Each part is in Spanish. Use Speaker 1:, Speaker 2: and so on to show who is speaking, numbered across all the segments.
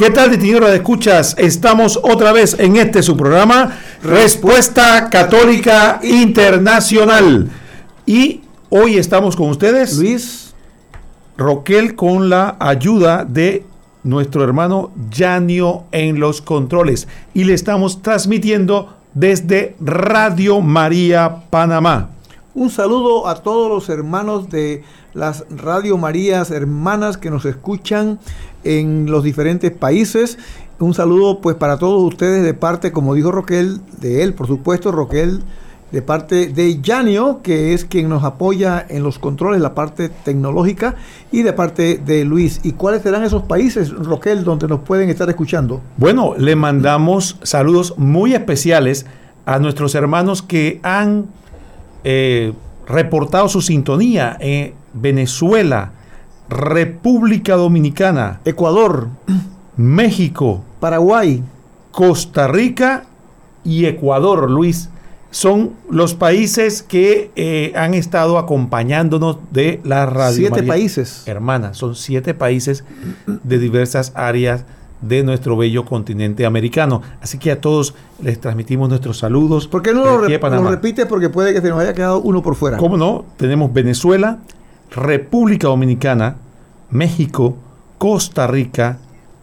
Speaker 1: ¿Qué tal, distinguido de escuchas? Estamos otra vez en este su programa, Respuesta Católica Internacional. Y hoy estamos con ustedes,
Speaker 2: Luis
Speaker 1: Roquel, con la ayuda de nuestro hermano Yanio en los controles. Y le estamos transmitiendo desde Radio María Panamá.
Speaker 2: Un saludo a todos los hermanos de las Radio Marías hermanas que nos escuchan en los diferentes países. Un saludo pues para todos ustedes de parte, como dijo Roquel, de él, por supuesto, Roquel, de parte de Yanio, que es quien nos apoya en los controles, la parte tecnológica, y de parte de Luis. ¿Y cuáles serán esos países, Roquel, donde nos pueden estar escuchando?
Speaker 1: Bueno, le mandamos saludos muy especiales a nuestros hermanos que han eh, reportado su sintonía en Venezuela, República Dominicana,
Speaker 2: Ecuador,
Speaker 1: México,
Speaker 2: Paraguay,
Speaker 1: Costa Rica y Ecuador, Luis. Son los países que eh, han estado acompañándonos de la radio.
Speaker 2: Siete
Speaker 1: María.
Speaker 2: países.
Speaker 1: Hermana, son siete países de diversas áreas de nuestro bello continente americano. Así que a todos les transmitimos nuestros saludos.
Speaker 2: ¿Por qué no lo, rep- lo repites? Porque puede que se nos haya quedado uno por fuera.
Speaker 1: ¿Cómo no? Tenemos Venezuela, República Dominicana, México, Costa Rica,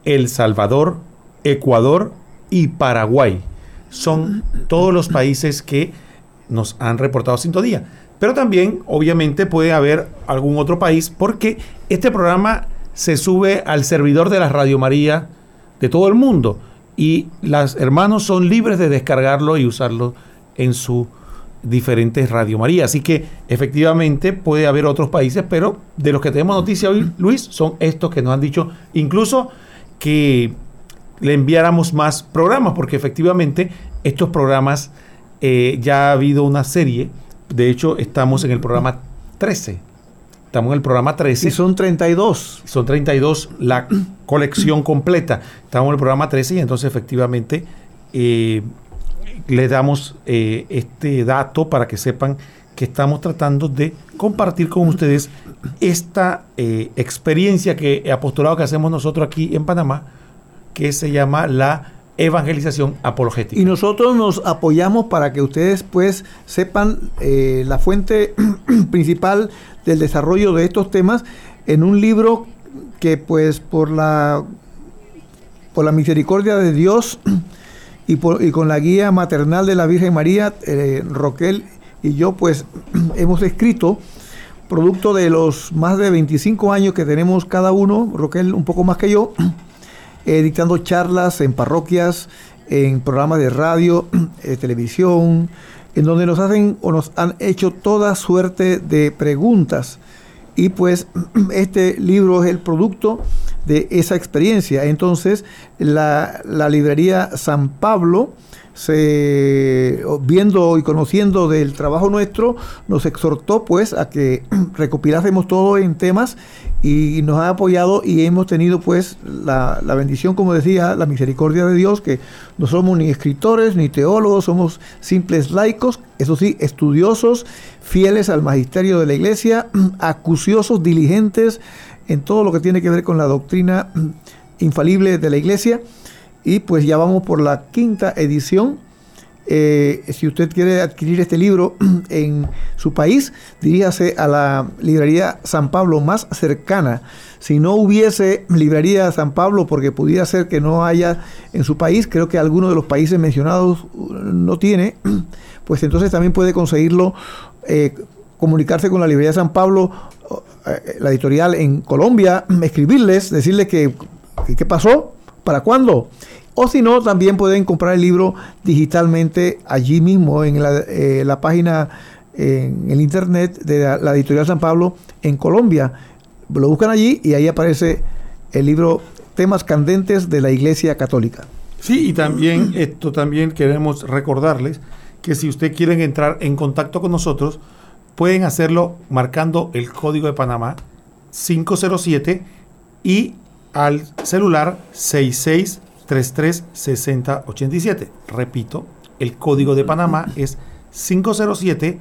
Speaker 1: El Salvador, Ecuador y Paraguay. Son todos los países que nos han reportado sintonía. Pero también, obviamente, puede haber algún otro país porque este programa se sube al servidor de la Radio María de todo el mundo. Y las hermanos son libres de descargarlo y usarlo en su diferentes Radio María. Así que efectivamente puede haber otros países, pero de los que tenemos noticia hoy, Luis, son estos que nos han dicho incluso que le enviáramos más programas, porque efectivamente estos programas eh, ya ha habido una serie, de hecho estamos en el programa 13, estamos en el programa 13.
Speaker 2: Si son 32.
Speaker 1: Son 32 la colección completa. Estamos en el programa 13 y entonces efectivamente eh, le damos eh, este dato para que sepan que estamos tratando de compartir con ustedes esta eh, experiencia que apostolado que hacemos nosotros aquí en Panamá, que se llama la evangelización apologética.
Speaker 2: Y nosotros nos apoyamos para que ustedes pues sepan eh, la fuente principal del desarrollo de estos temas en un libro que pues por la por la misericordia de Dios y, por- con la guía maternal de la Virgen María, eh, Roquel y yo pues hemos escrito producto de los más de 25 años que tenemos cada uno, Roquel un poco más que yo, eh, dictando charlas en parroquias, en programas de radio, eh, televisión, en donde nos hacen o nos han hecho toda suerte de preguntas. Y pues este libro es el producto de esa experiencia. Entonces, la, la librería San Pablo, se, viendo y conociendo del trabajo nuestro, nos exhortó pues a que recopilásemos todo en temas y nos ha apoyado y hemos tenido pues la, la bendición, como decía, la misericordia de Dios, que no somos ni escritores ni teólogos, somos simples laicos, eso sí, estudiosos, fieles al magisterio de la iglesia, acuciosos, diligentes en todo lo que tiene que ver con la doctrina infalible de la iglesia. Y pues ya vamos por la quinta edición. Eh, si usted quiere adquirir este libro en su país, diríjase a la librería San Pablo más cercana. Si no hubiese librería San Pablo, porque pudiera ser que no haya en su país, creo que alguno de los países mencionados uh, no tiene, pues entonces también puede conseguirlo, eh, comunicarse con la librería San Pablo, eh, la editorial en Colombia, escribirles, decirles que qué pasó, para cuándo. O si no, también pueden comprar el libro digitalmente allí mismo en la, eh, la página, en el internet de la, la editorial San Pablo en Colombia. Lo buscan allí y ahí aparece el libro Temas Candentes de la Iglesia Católica.
Speaker 1: Sí, y también esto también queremos recordarles que si ustedes quieren entrar en contacto con nosotros, pueden hacerlo marcando el código de Panamá 507 y al celular 66336087. Repito, el código de Panamá es 507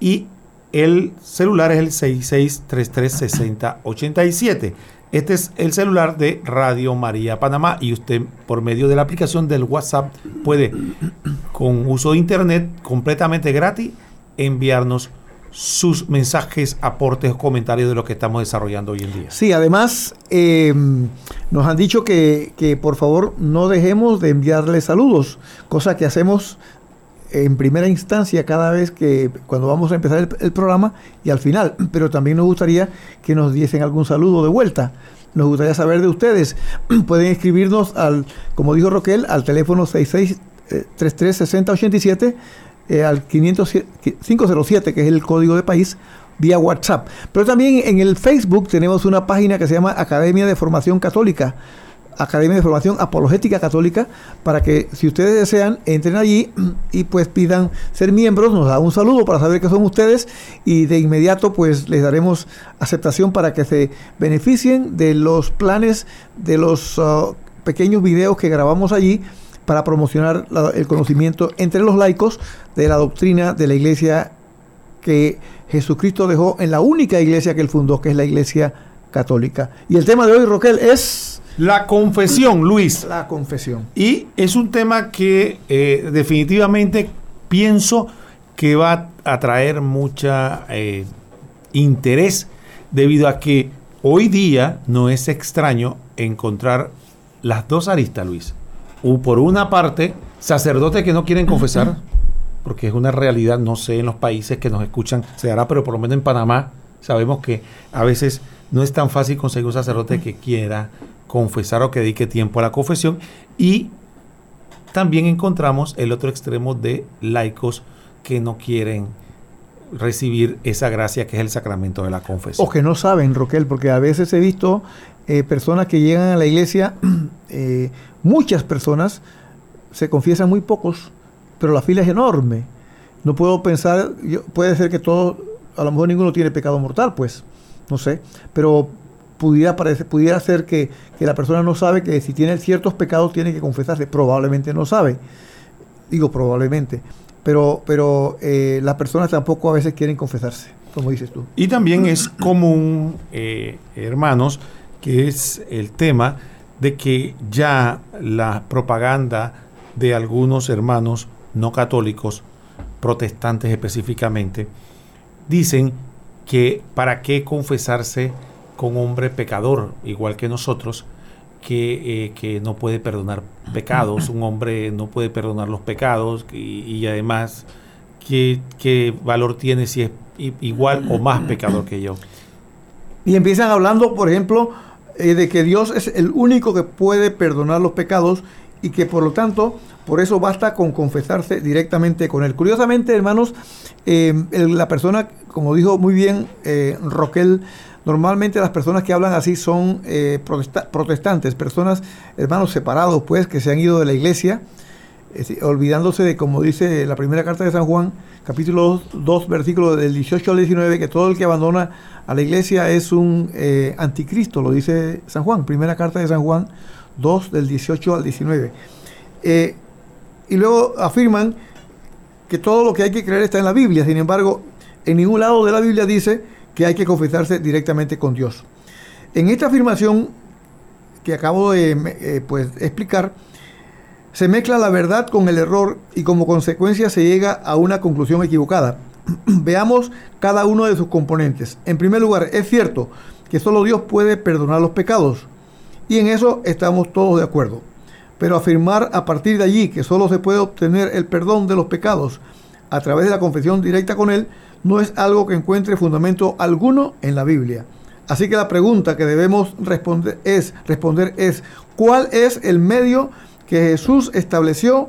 Speaker 1: y el celular es el 66336087. Este es el celular de Radio María Panamá y usted por medio de la aplicación del WhatsApp puede, con uso de internet completamente gratis, enviarnos sus mensajes, aportes o comentarios de lo que estamos desarrollando hoy en día.
Speaker 2: Sí, además eh, nos han dicho que, que por favor no dejemos de enviarle saludos, cosa que hacemos en primera instancia cada vez que cuando vamos a empezar el, programa y al final, pero también nos gustaría que nos diesen algún saludo de vuelta. Nos gustaría saber de ustedes. Pueden escribirnos al, como dijo Roquel, al teléfono 66336087 eh, al 507, que es el código de país, vía WhatsApp. Pero también en el Facebook tenemos una página que se llama Academia de Formación Católica. Academia de Formación Apologética Católica, para que si ustedes desean, entren allí y pues pidan ser miembros, nos da un saludo para saber que son ustedes y de inmediato pues les daremos aceptación para que se beneficien de los planes, de los uh, pequeños videos que grabamos allí para promocionar el conocimiento entre los laicos de la doctrina de la iglesia que Jesucristo dejó en la única iglesia que él fundó, que es la iglesia católica. Y el tema de hoy, Roquel, es...
Speaker 1: La confesión, Luis.
Speaker 2: La confesión.
Speaker 1: Y es un tema que eh, definitivamente pienso que va a traer mucha eh, interés debido a que hoy día no es extraño encontrar las dos aristas, Luis. O por una parte, sacerdotes que no quieren confesar, porque es una realidad, no sé en los países que nos escuchan se hará, pero por lo menos en Panamá sabemos que a veces no es tan fácil conseguir un sacerdote que quiera confesar o que dedique tiempo a la confesión. Y también encontramos el otro extremo de laicos que no quieren recibir esa gracia que es el sacramento de la confesión.
Speaker 2: O que no saben, Roquel, porque a veces he visto eh, personas que llegan a la iglesia, eh, muchas personas se confiesan muy pocos, pero la fila es enorme. No puedo pensar, yo, puede ser que todos, a lo mejor ninguno tiene pecado mortal, pues, no sé, pero pudiera, parecer, pudiera ser que, que, la persona no sabe que si tiene ciertos pecados tiene que confesarse. Probablemente no sabe. Digo probablemente. Pero, pero eh, las personas tampoco a veces quieren confesarse, como dices tú.
Speaker 1: Y también es común, eh, hermanos, que es el tema de que ya la propaganda de algunos hermanos no católicos, protestantes específicamente, dicen que para qué confesarse con hombre pecador, igual que nosotros, que, eh, que, no puede perdonar pecados, un hombre no puede perdonar los pecados y, y además, ¿qué, ¿qué, valor tiene si es igual o más pecador que yo?
Speaker 2: Y empiezan hablando, por ejemplo, eh, de que Dios es el único que puede perdonar los pecados y que por lo tanto, por eso basta con confesarse directamente con Él. Curiosamente, hermanos, eh, la persona, como dijo muy bien eh, Roquel, Normalmente las personas que hablan así son eh, protesta protestantes, personas, hermanos separados, pues, que se han ido de la iglesia, olvidándose de, como dice la primera carta de San Juan, capítulo 2, 2, versículo del 18 al 19, que todo el que abandona a la iglesia es un eh, anticristo, lo dice San Juan, primera carta de San Juan 2, del 18 al 19. Eh, y luego afirman que todo lo que hay que creer está en la Biblia, sin embargo, en ningún lado de la Biblia dice que hay que confesarse directamente con Dios. En esta afirmación que acabo de eh, pues, explicar, se mezcla la verdad con el error y como consecuencia se llega a una conclusión equivocada. Veamos cada uno de sus componentes. En primer lugar, es cierto que solo Dios puede perdonar los pecados y en eso estamos todos de acuerdo. Pero afirmar a partir de allí que solo se puede obtener el perdón de los pecados a través de la confesión directa con Él no es algo que encuentre fundamento alguno en la Biblia. Así que la pregunta que debemos responder es, responder es ¿cuál es el medio que Jesús estableció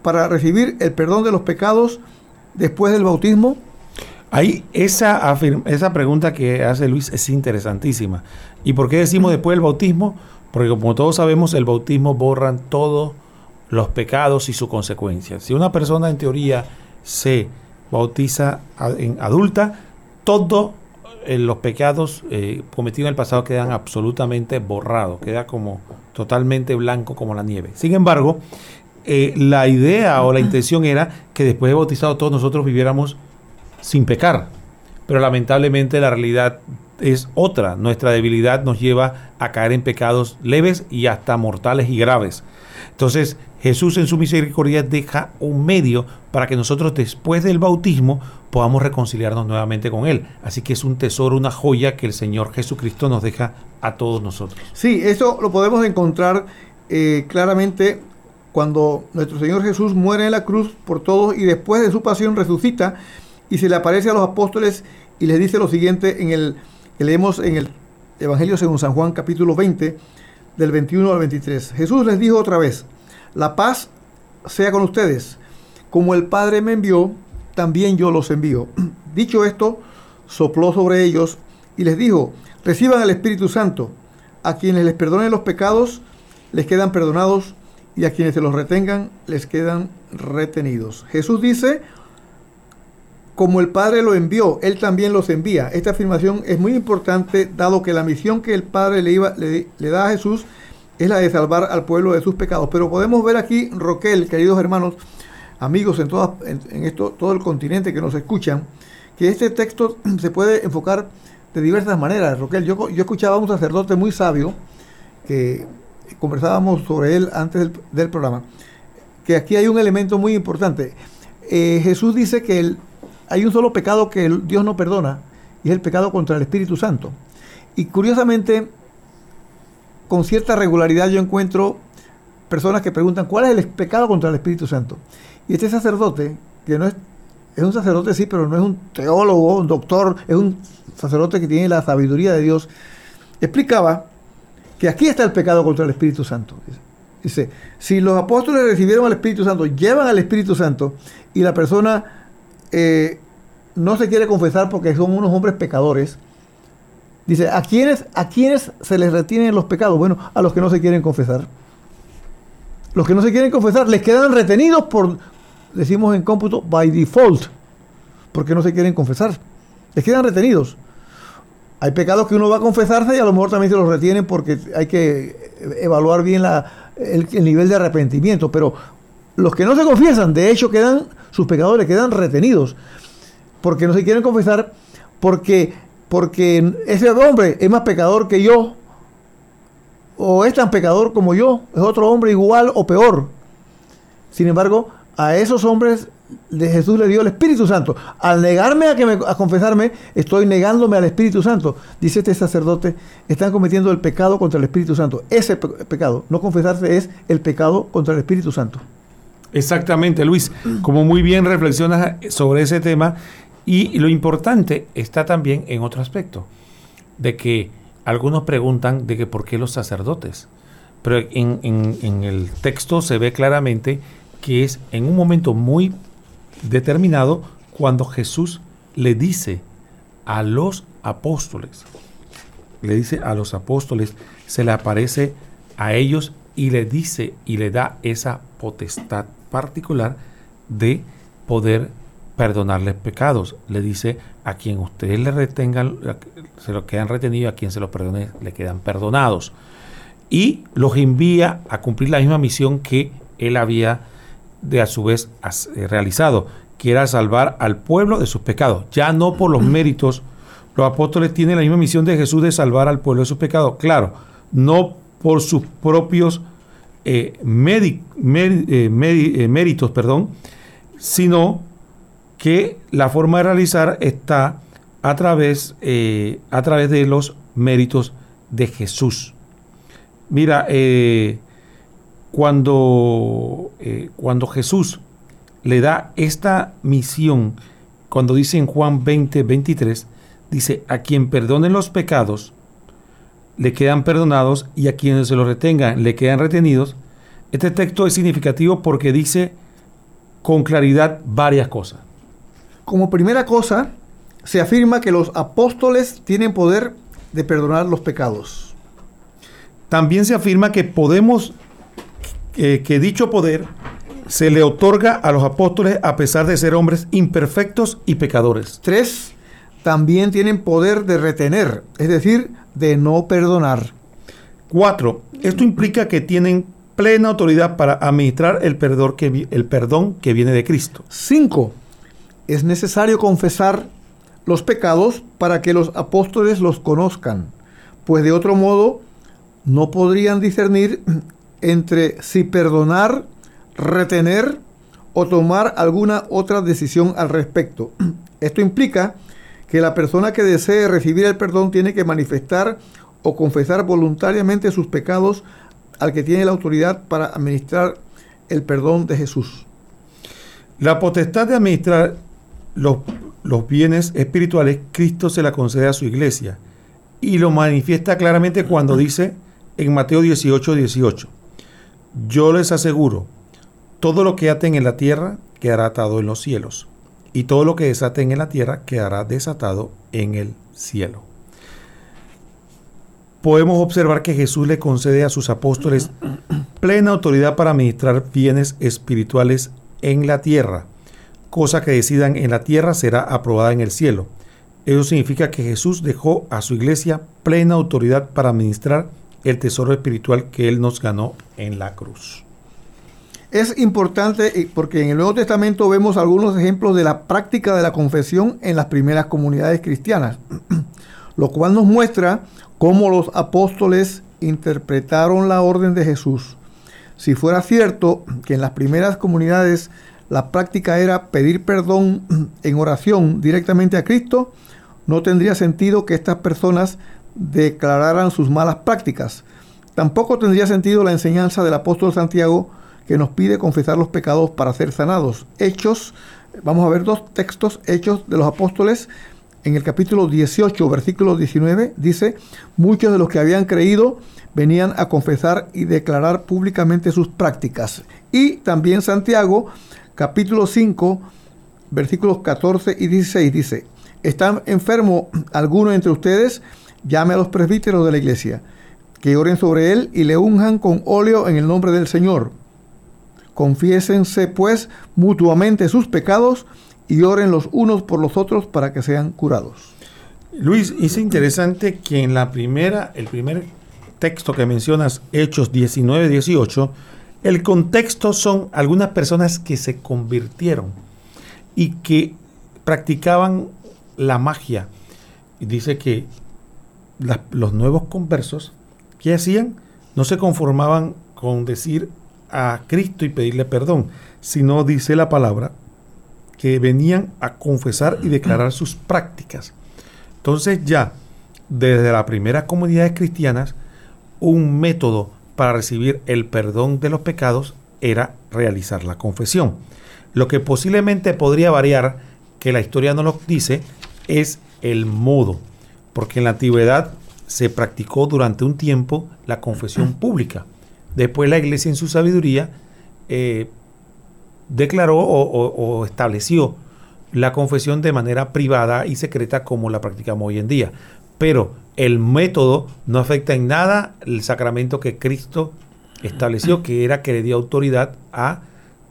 Speaker 2: para recibir el perdón de los pecados después del bautismo?
Speaker 1: Ahí esa, esa pregunta que hace Luis es interesantísima. ¿Y por qué decimos después del bautismo? Porque como todos sabemos, el bautismo borran todos los pecados y sus consecuencias. Si una persona en teoría se bautiza en adulta, todos eh, los pecados eh, cometidos en el pasado quedan absolutamente borrados, queda como totalmente blanco como la nieve. Sin embargo, eh, la idea o la intención era que después de bautizado todos nosotros viviéramos sin pecar, pero lamentablemente la realidad es otra. Nuestra debilidad nos lleva a caer en pecados leves y hasta mortales y graves. Entonces Jesús en su misericordia deja un medio para que nosotros después del bautismo podamos reconciliarnos nuevamente con Él. Así que es un tesoro, una joya que el Señor Jesucristo nos deja a todos nosotros.
Speaker 2: Sí, eso lo podemos encontrar eh, claramente cuando nuestro Señor Jesús muere en la cruz por todos y después de su pasión resucita y se le aparece a los apóstoles y les dice lo siguiente en el que leemos en el Evangelio según San Juan capítulo 20 del 21 al 23. Jesús les dijo otra vez, la paz sea con ustedes. Como el Padre me envió, también yo los envío. Dicho esto, sopló sobre ellos y les dijo, reciban el Espíritu Santo. A quienes les perdonen los pecados, les quedan perdonados, y a quienes se los retengan, les quedan retenidos. Jesús dice, como el Padre lo envió, Él también los envía. Esta afirmación es muy importante, dado que la misión que el Padre le, iba, le, da a Jesús es la de salvar al pueblo de sus pecados. Pero podemos ver aquí, Roquel, queridos hermanos, amigos en, en, esto, todo el continente que nos escuchan, que este texto se puede enfocar de diversas maneras. Roquel, yo, yo escuchaba a un sacerdote muy sabio, que conversábamos sobre él antes del, programa, que aquí hay un elemento muy importante. Eh, Jesús dice que el, hay un solo pecado que Dios no perdona, y es el pecado contra el Espíritu Santo. Y curiosamente, con cierta regularidad yo encuentro personas que preguntan, ¿cuál es el pecado contra el Espíritu Santo? Y este sacerdote, que no es, es un sacerdote sí, pero no es un teólogo, un doctor, es un sacerdote que tiene la sabiduría de Dios, explicaba que aquí está el pecado contra el Espíritu Santo. Dice, si los apóstoles recibieron al Espíritu Santo, llevan al Espíritu Santo y la persona eh, no se quiere confesar porque son unos hombres pecadores, dice, ¿a quiénes, ¿a quiénes se les retienen los pecados? Bueno, a los que no se quieren confesar. Los que no se quieren confesar les quedan retenidos por, decimos en cómputo, by default, porque no se quieren confesar. Les quedan retenidos. Hay pecados que uno va a confesarse y a lo mejor también se los retienen porque hay que evaluar bien el, nivel de arrepentimiento. Pero los que no se confiesan, de hecho, quedan, sus pecadores quedan retenidos porque no se quieren confesar, porque, porque ese hombre es más pecador que yo, o es tan pecador como yo, es otro hombre igual o peor. Sin embargo, a esos hombres de Jesús le dio el Espíritu Santo. Al negarme a, que me, a confesarme, estoy negándome al Espíritu Santo. Dice este sacerdote, están cometiendo el pecado contra el Espíritu Santo. Ese pecado, no confesarse, es el pecado contra el Espíritu Santo.
Speaker 1: Exactamente, Luis. Como muy bien reflexionas sobre ese tema, y lo importante está también en otro aspecto, de que algunos preguntan de que por qué los sacerdotes. Pero en, el texto se ve claramente que es en un momento muy determinado cuando Jesús le dice a los apóstoles, le dice a los apóstoles, se le aparece a ellos y le dice y le da esa potestad particular de poder perdonarles pecados. Le dice a quien ustedes le retengan, se lo quedan retenidos, a quien se los perdone, le quedan perdonados. Y los envía a cumplir la misma misión que él había de a su vez eh, realizado, que era salvar al pueblo de sus pecados, ya no por los méritos. Los apóstoles tienen la misma misión de Jesús de salvar al pueblo de sus pecados, claro, no por sus propios eh, eh, méritos, perdón, sino que la forma de realizar está a través, a través de los méritos de Jesús. Mira, cuando, eh, cuando Jesús le da esta misión, cuando dice en Juan 20, 23, dice, a quien perdonen los pecados, le quedan perdonados y a quienes se los retengan, le quedan retenidos. Este texto es significativo porque dice con claridad varias cosas.
Speaker 2: Como primera cosa, se afirma que los apóstoles tienen poder de perdonar los pecados.
Speaker 1: También se afirma que podemos que dicho poder se le otorga a los apóstoles a pesar de ser hombres imperfectos y pecadores.
Speaker 2: Tres, también tienen poder de retener, es decir, de no perdonar.
Speaker 1: Cuatro, esto implica que tienen plena autoridad para administrar el perdón que, el perdón que viene de Cristo.
Speaker 2: Cinco, es necesario confesar los pecados para que los apóstoles los conozcan, pues de otro modo no podrían discernir entre si perdonar, retener o tomar alguna otra decisión al respecto. Esto implica que la persona que desee recibir el perdón tiene que manifestar o confesar voluntariamente sus pecados al que tiene la autoridad para administrar el perdón de Jesús.
Speaker 1: La potestad de administrar los, los bienes espirituales, Cristo se la concede a su iglesia y lo manifiesta claramente cuando dice en Mateo 18, 18, yo les aseguro, todo lo que aten en la tierra quedará atado en los cielos, y todo lo que desaten en la tierra quedará desatado en el cielo. Podemos observar que Jesús le concede a sus apóstoles plena autoridad para administrar bienes espirituales en la tierra. Cosa que decidan en la tierra será aprobada en el cielo. Eso significa que Jesús dejó a su iglesia plena autoridad para administrar el tesoro espiritual que Él nos ganó en la cruz.
Speaker 2: Es importante eh, porque en el Nuevo Testamento vemos algunos ejemplos de la práctica de la confesión en las primeras comunidades cristianas, lo cual nos muestra cómo los apóstoles interpretaron la orden de Jesús. Si fuera cierto que en las primeras comunidades la práctica era pedir perdón en oración directamente a Cristo, no tendría sentido que estas personas declararan sus malas prácticas. Tampoco tendría sentido la enseñanza del apóstol Santiago que nos pide confesar los pecados para ser sanados. Hechos, vamos a ver dos textos, Hechos de los Apóstoles, en el capítulo 18, versículo 19, dice, muchos de los que habían creído venían a confesar y declarar públicamente sus prácticas. Y también Santiago, capítulo 5, versículos 14 y 16, dice, ¿está enfermo alguno entre ustedes? Llame a los presbíteros de la iglesia, que oren sobre él y le unjan con óleo en el nombre del Señor Confiésense pues mutuamente sus pecados y oren los unos por los otros para que sean curados.
Speaker 1: Luis, es interesante que en la primera, el primer texto que mencionas, Hechos 19, 18, el contexto son algunas personas que se convirtieron y que practicaban la magia. Dice que los nuevos conversos, ¿qué hacían? No se conformaban con decir a Cristo y pedirle perdón, sino dice la palabra que venían a confesar y declarar sus prácticas. Entonces ya, desde las primeras comunidades cristianas, un método para recibir el perdón de los pecados era realizar la confesión. Lo que posiblemente podría variar, que la historia no lo dice, es el modo, porque en la antigüedad se practicó durante un tiempo la confesión pública. Después la iglesia en su sabiduría eh, declaró o, estableció la confesión de manera privada y secreta como la practicamos hoy en día. Pero el método no afecta en nada el sacramento que Cristo estableció, que era que le dio autoridad a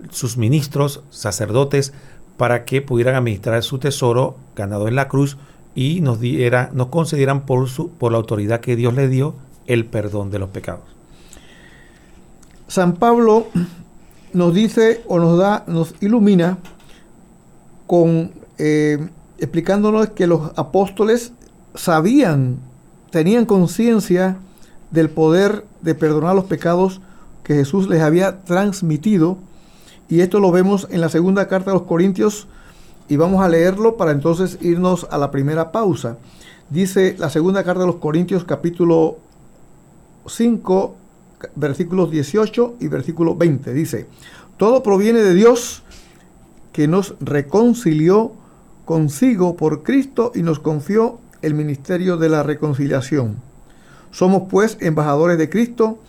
Speaker 1: sus ministros, sacerdotes, para que pudieran administrar su tesoro ganado en la cruz y nos, diera, nos concedieran por, su, por la autoridad que Dios le dio el perdón de los pecados.
Speaker 2: San Pablo nos dice o nos da, nos ilumina con eh, explicándonos que los apóstoles sabían, tenían conciencia del poder de perdonar los pecados que Jesús les había transmitido. Y esto lo vemos en la segunda carta de los Corintios y vamos a leerlo para entonces irnos a la primera pausa. Dice la segunda carta de los Corintios capítulo 5 versículos 18 y versículo 20. Dice, todo proviene de Dios que nos reconcilió consigo por Cristo y nos confió el ministerio de la reconciliación. Somos pues embajadores de Cristo,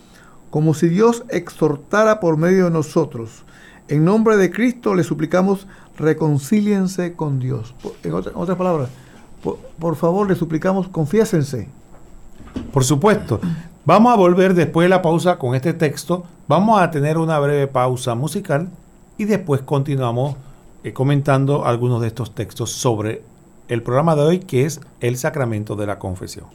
Speaker 2: como si Dios exhortara por medio de nosotros. En nombre de Cristo le suplicamos, reconcíliense con Dios. En, otras palabras, por, favor le suplicamos, confiésense.
Speaker 1: Por supuesto, Vamos a volver después de la pausa con este texto. Vamos a tener una breve pausa musical y después continuamos eh, comentando algunos de estos textos sobre el programa de hoy que es el sacramento de la confesión.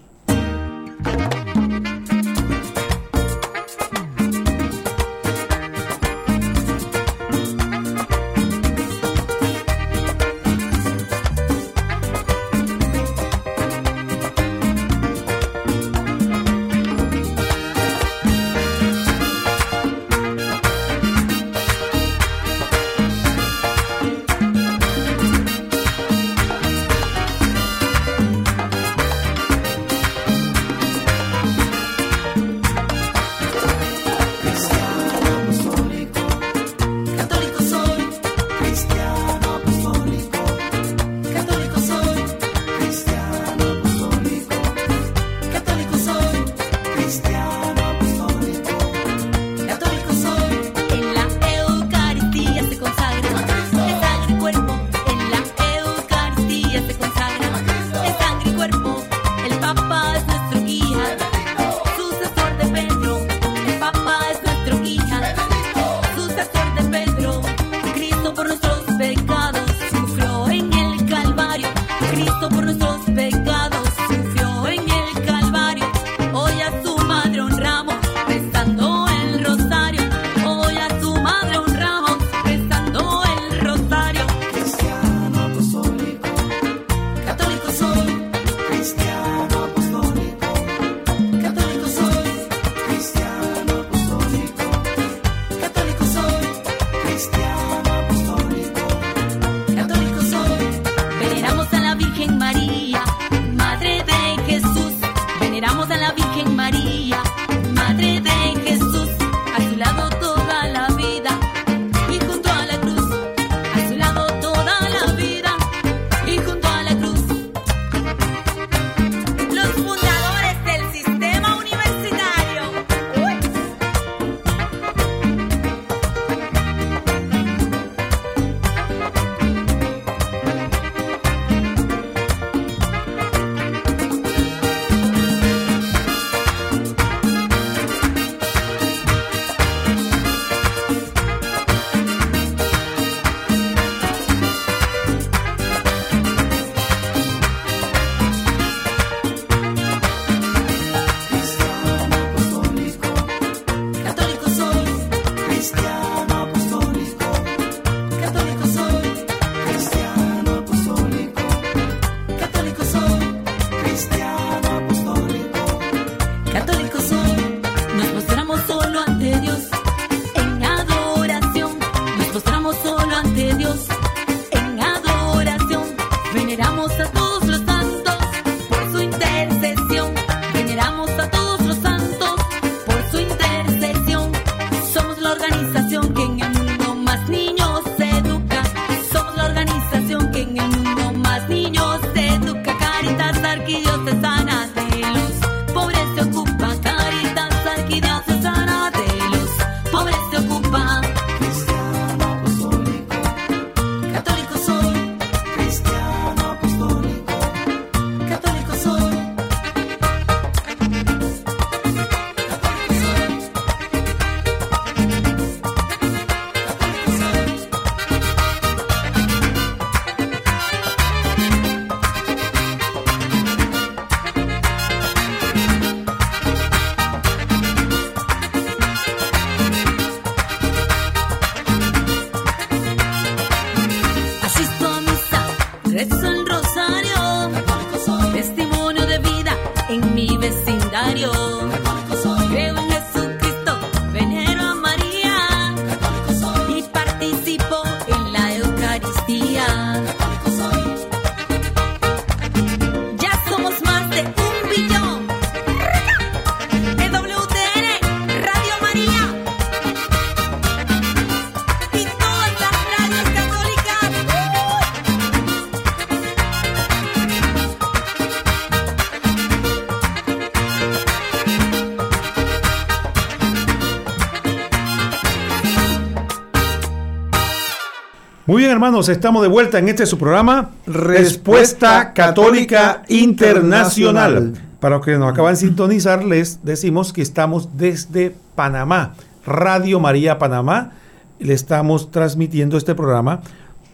Speaker 1: Hermanos, estamos de vuelta en este su programa Respuesta Católica Internacional. Para los que nos acaban de sintonizar, les decimos que estamos desde Panamá, Radio María Panamá. Le estamos transmitiendo este programa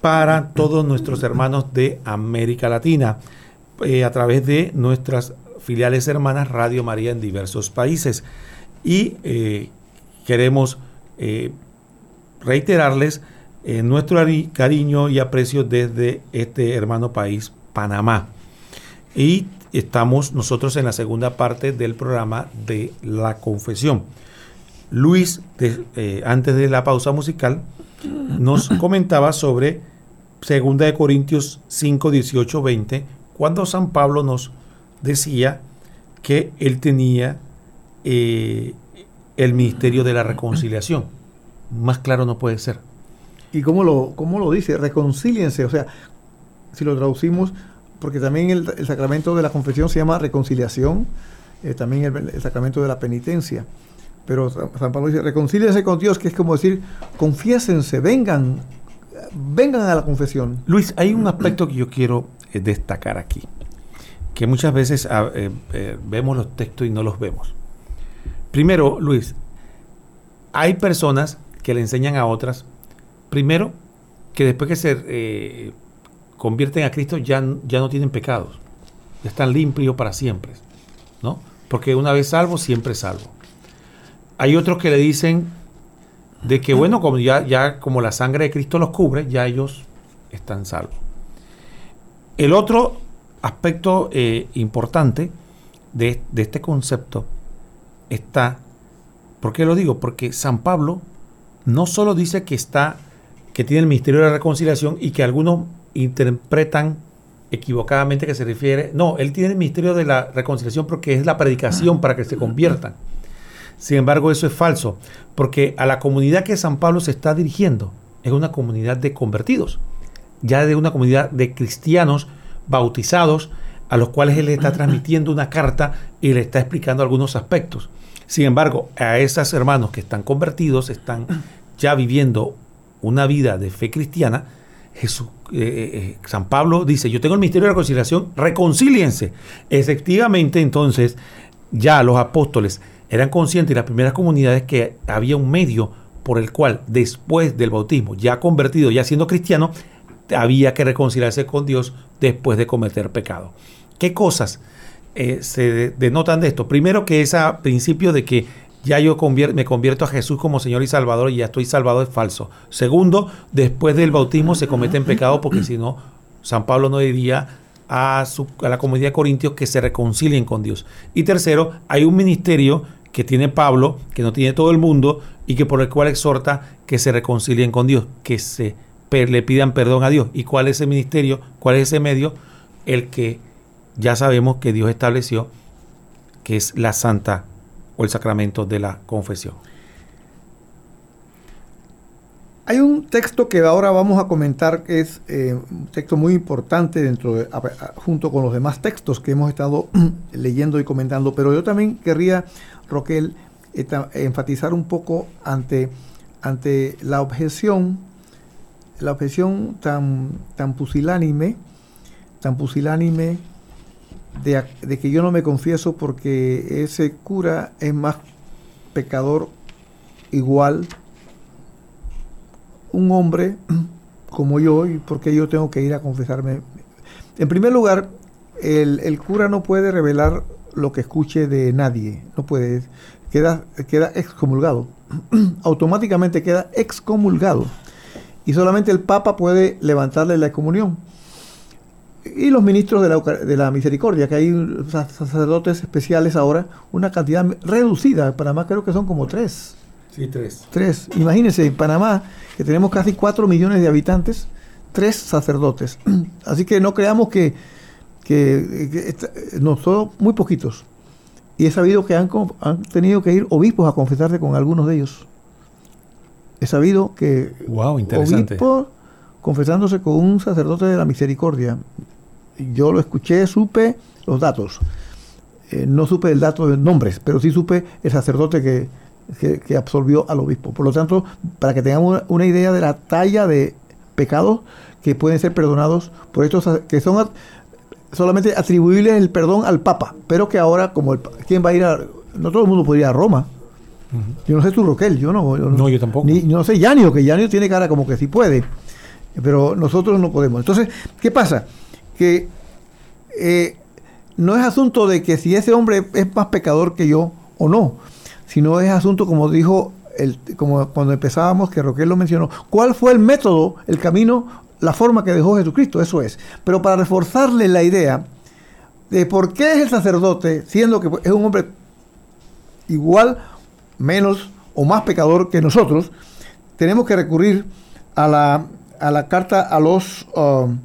Speaker 1: para todos nuestros hermanos de América Latina eh, a través de nuestras filiales hermanas Radio María en diversos países. Y eh, queremos eh, reiterarles eh, nuestro cariño y aprecio desde este hermano país, Panamá. Y estamos nosotros en la segunda parte del programa de la confesión. Luis, eh, antes de la pausa musical, nos comentaba sobre 2 de Corintios 5, 18, 20, cuando San Pablo nos decía que él tenía eh, el ministerio de la reconciliación. Más claro no puede ser.
Speaker 2: ¿Y cómo lo, cómo lo dice? Reconcíliense. O sea, si lo traducimos, porque también el, sacramento de la confesión se llama reconciliación, eh, también el, sacramento de la penitencia. Pero San Pablo dice, reconcíliense con Dios, que es como decir, confiésense, vengan, vengan a la confesión.
Speaker 1: Luis, hay un aspecto que yo quiero eh, destacar aquí, que muchas veces ah, eh, vemos los textos y no los vemos. Primero, Luis, hay personas que le enseñan a otras Primero, que después que se eh, convierten a Cristo ya, ya no tienen pecados, ya están limpios para siempre, ¿no? Porque una vez salvo, siempre salvo. Hay otros que le dicen de que, bueno, como ya, ya como la sangre de Cristo los cubre, ya ellos están salvos. El otro aspecto eh, importante de, de este concepto está, ¿por qué lo digo? Porque San Pablo no solo dice que está que tiene el Ministerio de la Reconciliación y que algunos interpretan equivocadamente que se refiere. No, él tiene el Ministerio de la Reconciliación porque es la predicación para que se conviertan. Sin embargo, eso es falso, porque a la comunidad que San Pablo se está dirigiendo es una comunidad de convertidos, ya de una comunidad de cristianos bautizados a los cuales él le está transmitiendo una carta y le está explicando algunos aspectos. Sin embargo, a esos hermanos que están convertidos, están ya viviendo una vida de fe cristiana, Jesús, eh, eh, eh, San Pablo dice, yo tengo el misterio de la reconciliación, reconcíliense. Efectivamente, entonces, ya los apóstoles eran conscientes y las primeras comunidades que había un medio por el cual después del bautismo, ya convertido, ya siendo cristiano, había que reconciliarse con Dios después de cometer pecado. ¿Qué cosas se denotan de esto? Primero que ese principio de que ya yo me convierto a Jesús como Señor y Salvador y ya estoy salvado es falso. Segundo, después del bautismo se cometen pecados porque si no, San Pablo no diría a, a la comunidad de Corintios que se reconcilien con Dios. Y tercero, hay un ministerio que tiene Pablo, que no tiene todo el mundo y que por el cual exhorta que se reconcilien con Dios, que se le pidan perdón a Dios. ¿Y cuál es ese ministerio? ¿Cuál es ese medio? El que ya sabemos que Dios estableció, que es la Santa o el sacramento de la confesión.
Speaker 2: Hay un texto que ahora vamos a comentar que es eh, un texto muy importante dentro de, junto con los demás textos que hemos estado leyendo y comentando, pero yo también querría, Roquel, enfatizar un poco ante, ante la objeción, la objeción tan, tan pusilánime, tan pusilánime de, que yo no me confieso porque ese cura es más pecador igual, un hombre como yo, y porque yo tengo que ir a confesarme. En primer lugar, el, cura no puede revelar lo que escuche de nadie, no puede, queda, queda excomulgado, automáticamente queda excomulgado, y solamente el Papa puede levantarle la comunión y los ministros de la, de la misericordia, que hay sacerdotes especiales ahora, una cantidad reducida. En Panamá creo que son como tres.
Speaker 1: Sí, tres.
Speaker 2: Tres. Imagínense, en Panamá, que tenemos casi cuatro millones de habitantes, tres sacerdotes. Así que no creamos que, que, no, son muy poquitos. Y he sabido que han, han tenido que ir obispos a confesarse con algunos de ellos. He sabido que
Speaker 1: wow, interesante.
Speaker 2: obispos confesándose con un sacerdote de la misericordia yo lo escuché, supe los datos. Eh, no supe el dato de nombres, pero sí supe el sacerdote que, que, absolvió al obispo. Por lo tanto, para que tengamos una, idea de la talla de pecados que pueden ser perdonados por estos que son solamente atribuibles el perdón al Papa, pero que ahora como el, quién va a ir a no todo el mundo puede ir a Roma. Yo no sé tú, Roquel, yo no.
Speaker 1: no, yo tampoco.
Speaker 2: Ni, no sé Yanio, que Yanio tiene cara como que sí puede, pero nosotros no podemos. Entonces, ¿qué pasa? Que eh, no es asunto de que si ese hombre es más pecador que yo o no, sino es asunto, como dijo, el, como cuando empezábamos, que Roquel lo mencionó, ¿cuál fue el método, el camino, la forma que dejó Jesucristo? Eso es. Pero para reforzarle la idea de por qué es el sacerdote, siendo que es un hombre igual, menos o más pecador que nosotros, tenemos que recurrir a la, a la carta a los, um,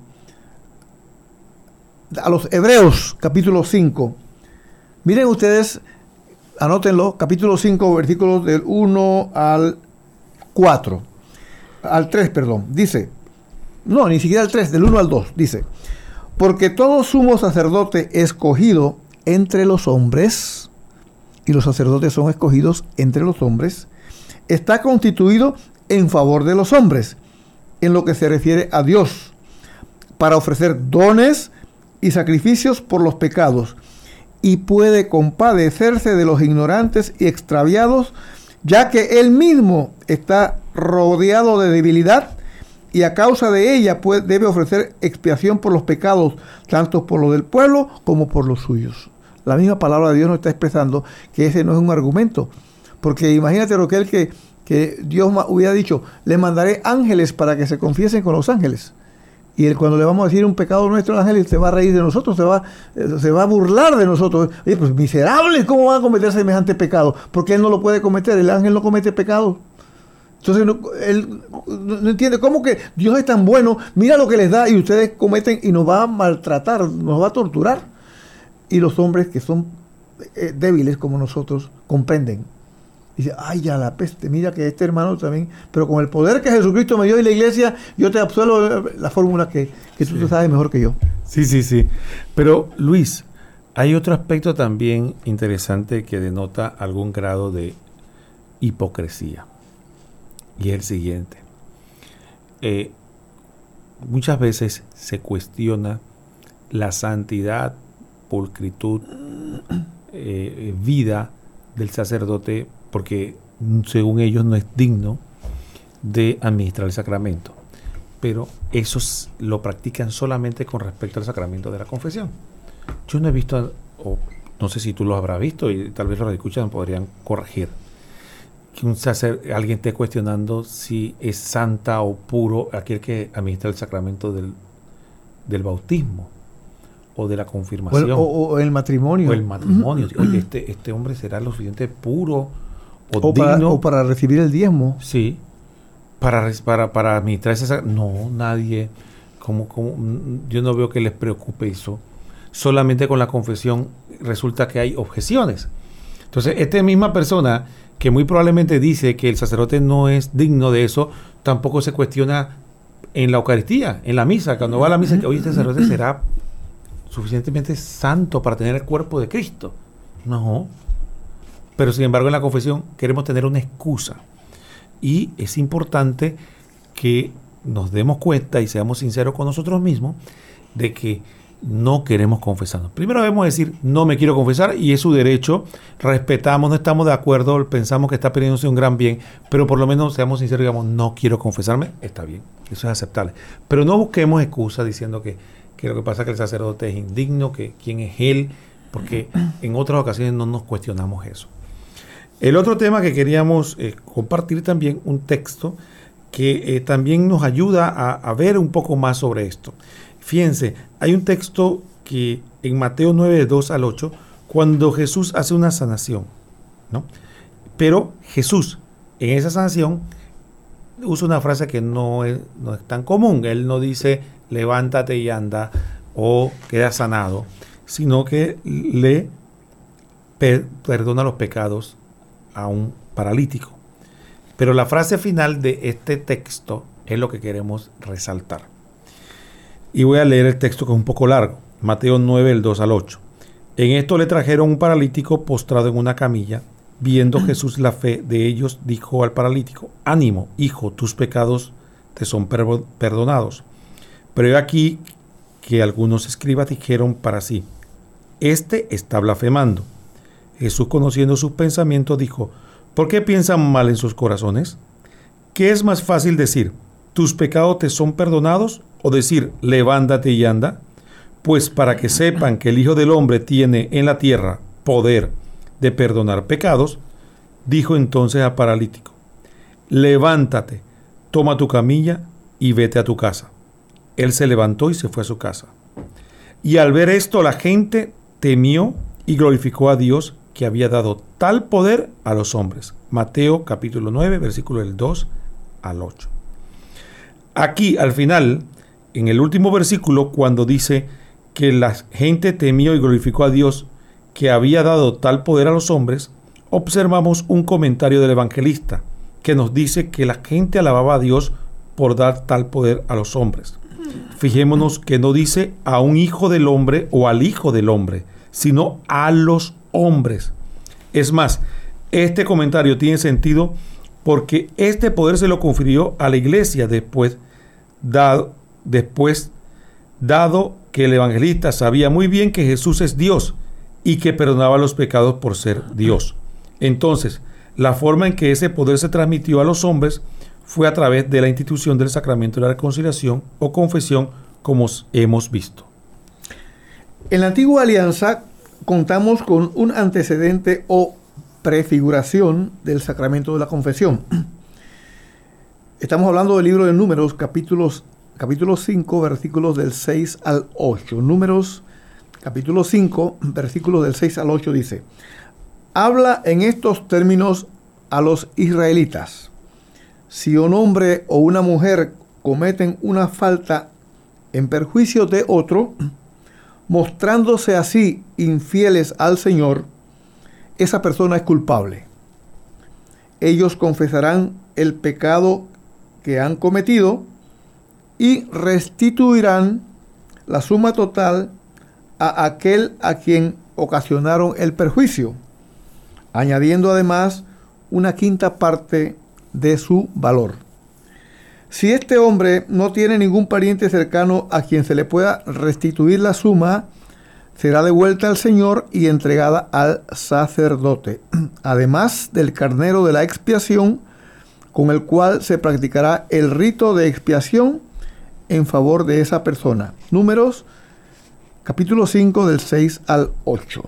Speaker 2: a los Hebreos, capítulo 5. Miren ustedes, anótenlo, capítulo 5, versículos del 1 al 4, al 3, perdón. Dice, no, ni siquiera al 3, del 1 al 2, dice, porque todo sumo sacerdote escogido entre los hombres, y los sacerdotes son escogidos entre los hombres, está constituido en favor de los hombres, en lo que se refiere a Dios, para ofrecer dones y sacrificios por los pecados, y puede compadecerse de los ignorantes y extraviados, ya que él mismo está rodeado de debilidad y a causa de ella debe ofrecer expiación por los pecados, tanto por los del pueblo como por los suyos. La misma palabra de Dios nos está expresando que ese no es un argumento. Porque imagínate, Roquel, que, que Dios hubiera dicho, le mandaré ángeles para que se confiesen con los ángeles. Y cuando le vamos a decir un pecado nuestro al ángel, se va a reír de nosotros, se va, eh, se va a burlar de nosotros. Oye, pues miserables, ¿cómo van a cometer semejante pecado? Porque él no lo puede cometer, el ángel no comete pecado. Entonces él no entiende cómo que Dios es tan bueno, mira lo que les da y ustedes cometen y nos va a maltratar, nos va a torturar y los hombres que son eh, débiles como nosotros comprenden. Dice, ay, ya la peste, mira que este hermano también, pero con el poder que Jesucristo me dio y la iglesia, yo te absuelvo la fórmula que, tú, sabes mejor que yo.
Speaker 1: Sí, sí, sí. Pero Luis, hay otro aspecto también interesante que denota algún grado de hipocresía. Y es el siguiente. Eh, muchas veces se cuestiona la santidad pulcritud, eh, vida del sacerdote, porque según ellos no es digno de administrar el sacramento. Pero esos lo practican solamente con respecto al sacramento de la confesión. Yo no he visto, o no sé si tú lo habrás visto y tal vez los que escuchan podrían corregir, que un sacer, alguien esté cuestionando si es santa o puro aquel que administra el sacramento del, del bautismo o de la confirmación.
Speaker 2: O, el matrimonio.
Speaker 1: O el matrimonio. Oye, este, este hombre será lo suficiente puro o,
Speaker 2: digno. Para, o para recibir el diezmo.
Speaker 1: Sí. Para, para, para administrar esa... No, nadie. Como, como, yo no veo que les preocupe eso. Solamente con la confesión resulta que hay objeciones. Entonces, esta misma persona que muy probablemente dice que el sacerdote no es digno de eso, tampoco se cuestiona en la Eucaristía, en la misa. Cuando va a la misa, que hoy este sacerdote será suficientemente santo para tener el cuerpo de Cristo. No. Pero sin embargo en la confesión queremos tener una excusa. Y es importante que nos demos cuenta y seamos sinceros con nosotros mismos de que no queremos confesarnos. Primero debemos decir, no me quiero confesar y es su derecho, respetamos, no estamos de acuerdo, pensamos que está perdiéndose un gran bien, pero por lo menos seamos sinceros y digamos, no quiero confesarme, está bien, eso es aceptable. Pero no busquemos excusas diciendo que que lo que pasa es que el sacerdote es indigno, que quién es él, porque en otras ocasiones no nos cuestionamos eso. El otro tema que queríamos eh, compartir también, un texto que eh, también nos ayuda a, ver un poco más sobre esto. Fíjense, hay un texto que en Mateo 9, 2 al 8, cuando Jesús hace una sanación, ¿no? Pero Jesús, en esa sanación, usa una frase que no es, no es tan común. Él no dice levántate y anda o queda sanado, sino que le perdona los pecados a un paralítico. Pero la frase final de este texto es lo que queremos resaltar. Y voy a leer el texto que es un poco largo, Mateo 9, el 2 al 8. En esto le trajeron un paralítico postrado en una camilla. Viendo Jesús la fe de ellos, dijo al paralítico, ánimo, hijo, tus pecados te son perdonados. Pero he aquí que algunos escribas dijeron para sí, este está blasfemando. Jesús, conociendo sus pensamientos, dijo, ¿por qué piensan mal en sus corazones? ¿Qué es más fácil decir, tus pecados te son perdonados? o decir, levántate y anda? Pues para que sepan que el Hijo del Hombre tiene en la tierra poder de perdonar pecados, dijo entonces a paralítico, levántate, toma tu camilla y vete a tu casa. Él se levantó y se fue a su casa. Y al ver esto la gente temió y glorificó a Dios que había dado tal poder a los hombres. Mateo capítulo 9, versículo del 2 al 8. Aquí al final, en el último versículo, cuando dice que la gente temió y glorificó a Dios que había dado tal poder a los hombres, observamos un comentario del evangelista que nos dice que la gente alababa a Dios por dar tal poder a los hombres. Fijémonos que no dice a un hijo del hombre o al hijo del hombre, sino a los hombres. Es más, este comentario tiene sentido porque este poder se lo confirió a la iglesia después, dado, después, dado que el evangelista sabía muy bien que Jesús es Dios y que perdonaba los pecados por ser Dios. Entonces, la forma en que ese poder se transmitió a los hombres fue a través de la institución del sacramento de la reconciliación o confesión, como hemos visto.
Speaker 2: En la antigua alianza contamos con un antecedente o prefiguración del sacramento de la confesión. Estamos hablando del libro de Números, capítulos, capítulo 5, versículos del 6 al 8. Números, capítulo 5, versículos del 6 al 8 dice, habla en estos términos a los israelitas. Si un hombre o una mujer cometen una falta en perjuicio de otro, mostrándose así infieles al Señor, esa persona es culpable. Ellos confesarán el pecado que han cometido y restituirán la suma total a aquel a quien ocasionaron el perjuicio, añadiendo además una quinta parte de su valor. Si este hombre no tiene ningún pariente cercano a quien se le pueda restituir la suma, será devuelta al Señor y entregada al sacerdote, además del carnero de la expiación, con el cual se practicará el rito de expiación en favor de esa persona. Números capítulo 5 del 6 al 8.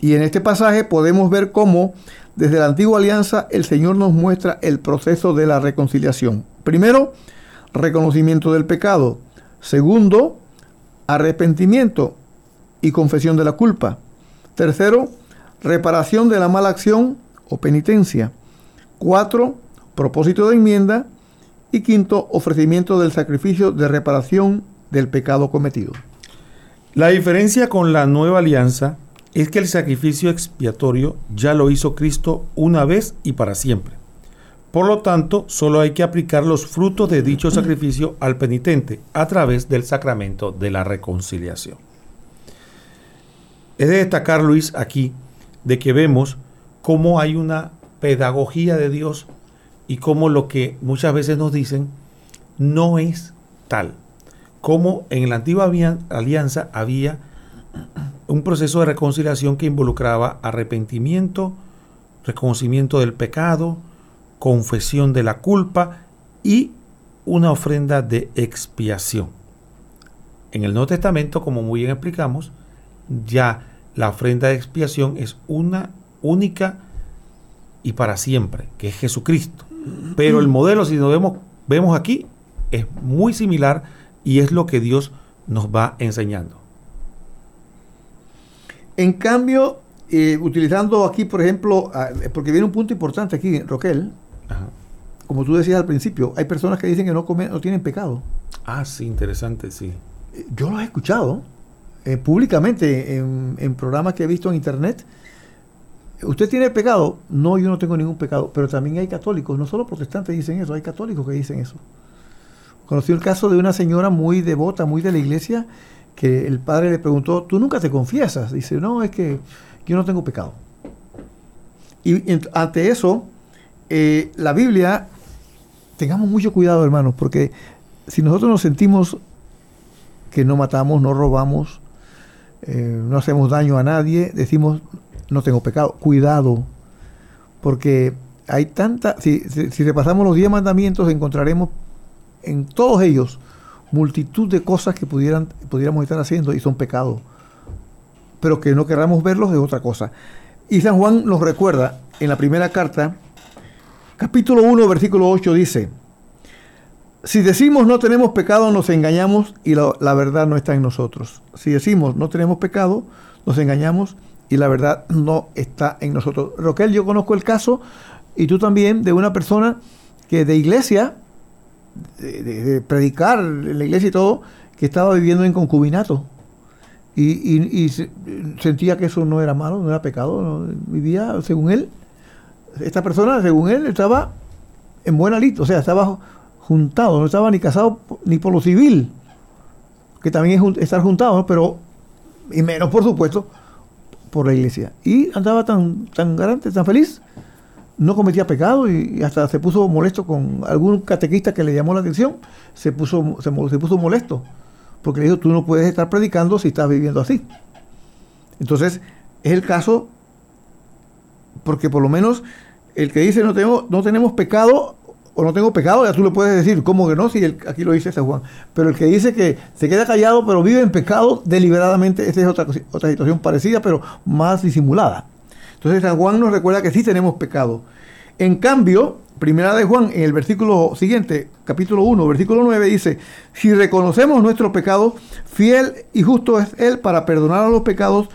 Speaker 2: Y en este pasaje podemos ver cómo desde la antigua alianza el Señor nos muestra el proceso de la reconciliación. Primero, reconocimiento del pecado. Segundo, arrepentimiento y confesión de la culpa. Tercero, reparación de la mala acción o penitencia. Cuatro, propósito de enmienda. Y quinto, ofrecimiento del sacrificio de reparación del pecado cometido.
Speaker 1: La diferencia con la nueva alianza es que el sacrificio expiatorio ya lo hizo Cristo una vez y para siempre. Por lo tanto, solo hay que aplicar los frutos de dicho sacrificio al penitente a través del sacramento de la reconciliación. Es de destacar, Luis, aquí, de que vemos cómo hay una pedagogía de Dios y cómo lo que muchas veces nos dicen no es tal. Como en la antigua alianza había un proceso de reconciliación que involucraba arrepentimiento, reconocimiento del pecado, confesión de la culpa y una ofrenda de expiación. En el Nuevo Testamento, como muy bien explicamos, ya la ofrenda de expiación es una única y para siempre, que es Jesucristo. Pero el modelo, si vemos, vemos aquí, es muy similar y es lo que Dios nos va enseñando.
Speaker 2: En cambio, eh, utilizando aquí, por ejemplo, ah, porque viene un punto importante aquí, Roquel, como tú decías al principio, hay personas que dicen que no, comen, no tienen pecado.
Speaker 1: Ah, sí, interesante, sí.
Speaker 2: Yo lo he escuchado eh, públicamente en, programas que he visto en internet. ¿Usted tiene pecado? No, yo no tengo ningún pecado, pero también hay católicos, no solo protestantes dicen eso, hay católicos que dicen eso. Conocí el caso de una señora muy devota, muy de la iglesia, que el padre le preguntó, ¿tú nunca te confiesas? Dice, no, es que yo no tengo pecado. Y ante eso, eh, la Biblia tengamos mucho cuidado, hermanos, porque si nosotros nos sentimos que no matamos, no robamos, eh, no hacemos daño a nadie, decimos, no tengo pecado. Cuidado, porque hay tanta, si, repasamos los diez mandamientos, encontraremos en todos ellos multitud de cosas que pudieran, pudiéramos estar haciendo y son pecados, pero que no queramos verlos es otra cosa. Y San Juan nos recuerda en la primera carta, capítulo 1, versículo 8 dice, si decimos no tenemos pecado, nos engañamos y la, verdad no está en nosotros. Si decimos no tenemos pecado, nos engañamos y la verdad no está en nosotros. Roquel, yo conozco el caso, y tú también, de una persona que de iglesia, de, predicar en la iglesia y todo, que estaba viviendo en concubinato. Y, sentía que eso no era malo, no era pecado, vivía según él. Esta persona, según él, estaba en buena lista, o sea, estaba juntado, no estaba ni casado ni por lo civil, que también es estar juntado, pero, y menos por supuesto, por la iglesia. Y andaba tan, tan grande, tan feliz, no cometía pecado y, hasta se puso molesto con algún catequista que le llamó la atención, se puso, se, puso molesto, porque le dijo, tú no puedes estar predicando si estás viviendo así. Entonces, es el caso, porque por lo menos el que dice no, tengo, no tenemos pecado o no tengo pecado, ya tú le puedes decir, ¿cómo que no? Si aquí lo dice San Juan. Pero el que dice que se queda callado pero vive en pecado deliberadamente, esa es otra, otra situación parecida, pero más disimulada. Entonces San Juan nos recuerda que sí tenemos pecado. En cambio, Primera de Juan, en el versículo siguiente, capítulo 1, versículo 9, dice, si reconocemos nuestro pecado, fiel y justo es Él para perdonar los pecados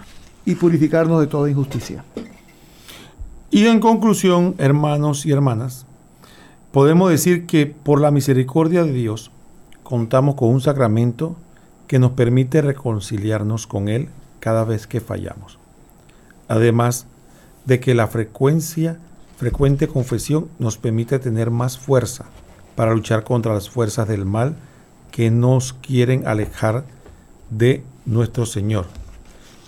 Speaker 2: y purificarnos de toda injusticia.
Speaker 1: Y en conclusión, hermanos y hermanas, podemos decir que por la misericordia de Dios contamos con un sacramento que nos permite reconciliarnos con Él cada vez que fallamos. Además de que la frecuencia, frecuente confesión nos permite tener más fuerza para luchar contra las fuerzas del mal que nos quieren alejar de nuestro Señor.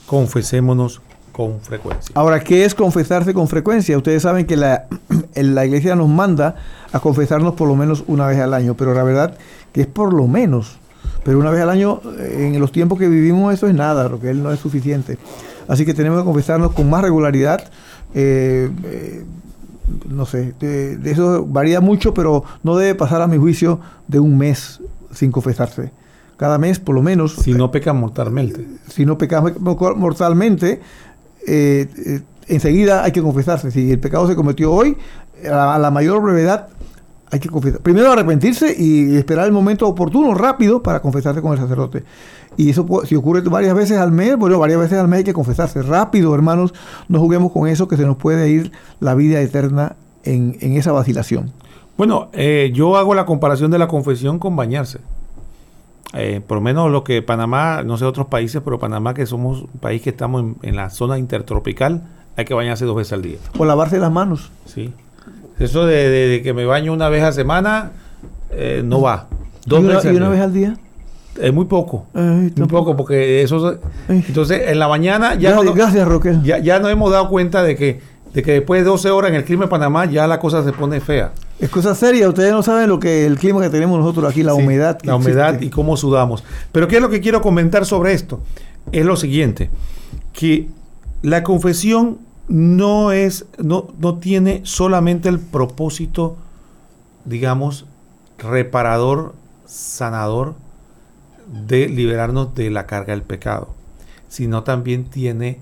Speaker 1: Confesémonos con frecuencia.
Speaker 2: Ahora, ¿qué es confesarse con frecuencia? Ustedes saben que la, la iglesia nos manda a confesarnos por lo menos una vez al año, pero la verdad que es por lo menos. Pero una vez al año, en los tiempos que vivimos, eso es nada, lo que él no es suficiente. Así que tenemos que confesarnos con más regularidad. Eh, eh, no sé, de, eso varía mucho, pero no debe pasar a mi juicio de un mes sin confesarse. Cada mes, por lo menos.
Speaker 1: Si no peca mortalmente.
Speaker 2: Si no peca mortalmente, eh, eh, enseguida hay que confesarse. Si el pecado se cometió hoy, a la, mayor brevedad hay que confesar. Primero arrepentirse y esperar el momento oportuno, rápido, para confesarse con el sacerdote. Y eso si ocurre varias veces al mes, bueno, varias veces al mes hay que confesarse. Rápido, hermanos, no juguemos con eso que se nos puede ir la vida eterna en, esa vacilación.
Speaker 1: Bueno, eh, yo hago la comparación de la confesión con bañarse. Eh, por lo menos lo que Panamá, no sé otros países, pero Panamá que somos un país que estamos en, la zona intertropical, hay que bañarse dos veces al día.
Speaker 2: O lavarse las manos.
Speaker 1: Sí. Eso de, que me baño una vez a semana, eh, no va.
Speaker 2: Dos ¿Y una, veces, vez al día?
Speaker 1: Es muy poco. muy poco, porque eso... Entonces, en la mañana ya,
Speaker 2: gracias, Roque.
Speaker 1: Ya, ya nos hemos dado cuenta de que, de que después de 12 horas en el clima de Panamá ya la cosa se pone fea.
Speaker 2: Es cosa seria, ustedes no saben lo que el clima que tenemos nosotros aquí, la humedad.
Speaker 1: la humedad y cómo sudamos. Pero ¿qué es lo que quiero comentar sobre esto? Es lo siguiente, que la confesión no es, no, no tiene solamente el propósito, digamos, reparador, sanador de liberarnos de la carga del pecado, sino también tiene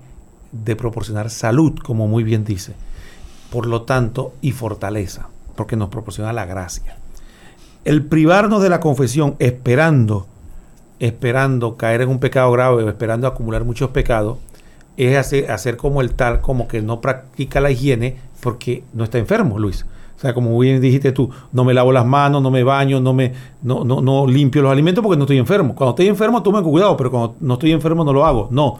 Speaker 1: de proporcionar salud, como muy bien dice. Por lo tanto, y fortaleza porque nos proporciona la gracia. El privarnos de la confesión esperando, esperando caer en un pecado grave o esperando acumular muchos pecados, es hacer, como el tal, como que no practica la higiene porque no está enfermo, Luis. O sea, como bien dijiste tú, no me lavo las manos, no me baño, no me no, no, no limpio los alimentos porque no estoy enfermo. Cuando estoy enfermo, tome cuidado, pero cuando no estoy enfermo no lo hago. No,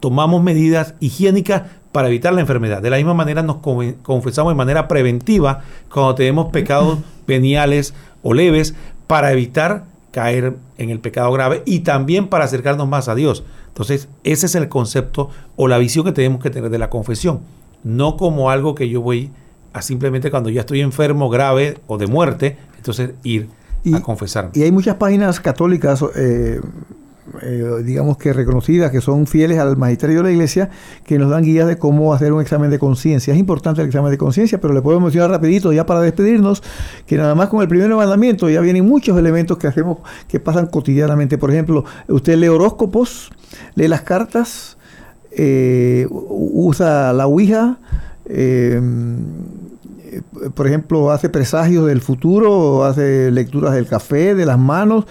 Speaker 1: tomamos medidas higiénicas para evitar la enfermedad. De la misma manera nos confesamos de manera preventiva cuando tenemos pecados veniales o leves para evitar caer en el pecado grave y también para acercarnos más a Dios. Entonces, ese es el concepto o la visión que tenemos que tener de la confesión. No como algo que yo voy a simplemente cuando ya estoy enfermo, grave o de muerte, entonces ir a confesar.
Speaker 2: Y hay muchas páginas católicas, eh, eh, digamos que reconocidas, que son fieles al magisterio de la iglesia, que nos dan guías de cómo hacer un examen de conciencia. Es importante el examen de conciencia, pero le puedo mencionar rapidito, ya para despedirnos, que nada más con el primer mandamiento ya vienen muchos elementos que hacemos, que pasan cotidianamente. Por ejemplo, usted lee horóscopos, lee las cartas, eh, usa la Ouija, eh, por ejemplo, hace presagios del futuro, hace lecturas del café, de las manos,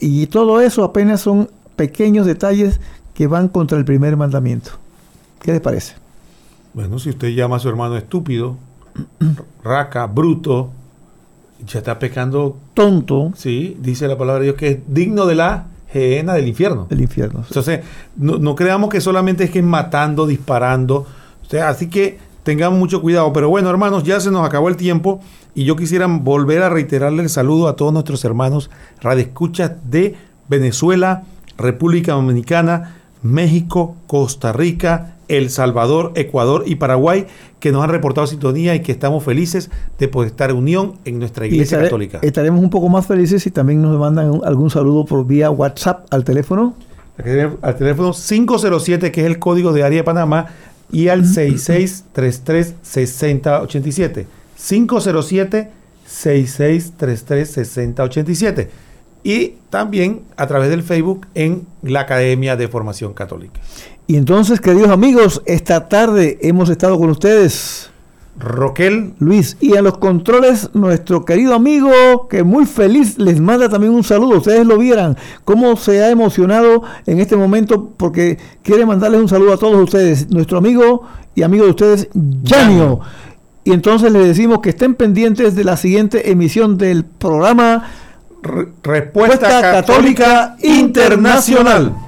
Speaker 2: y todo eso apenas son pequeños detalles que van contra el primer mandamiento. ¿Qué les parece?
Speaker 1: Bueno, si usted llama a su hermano estúpido, raca, bruto, ya está pecando.
Speaker 2: Tonto.
Speaker 1: Sí, dice la palabra de Dios que es digno de la gehenna del infierno.
Speaker 2: Del infierno.
Speaker 1: Entonces, no, creamos que solamente es que matando, disparando. O sea, así que tengamos mucho cuidado. Pero bueno, hermanos, ya se nos acabó el tiempo y yo quisiera volver a reiterarle el saludo a todos nuestros hermanos radioescuchas de Venezuela, República Dominicana, México, Costa Rica, El Salvador, Ecuador y Paraguay, que nos han reportado sintonía y que estamos felices de poder estar en unión en nuestra Iglesia Católica.
Speaker 2: Estaremos un poco más felices si también nos mandan algún saludo por vía WhatsApp al teléfono.
Speaker 1: Al teléfono 507, que es el código de área de Panamá, y al 6633-6087. 507-6633-6087. Y también a través del Facebook en la Academia de Formación Católica.
Speaker 2: Y entonces, queridos amigos, esta tarde hemos estado con ustedes.
Speaker 1: Roquel.
Speaker 2: Luis. Y a los controles, nuestro querido amigo, que muy feliz les manda también un saludo. Ustedes lo vieran, cómo se ha emocionado en este momento, porque quiere mandarles un saludo a todos ustedes. Nuestro amigo y amigo de ustedes, Janio. Y entonces les decimos que estén pendientes de la siguiente emisión del programa
Speaker 1: Respuesta, Católica Internacional.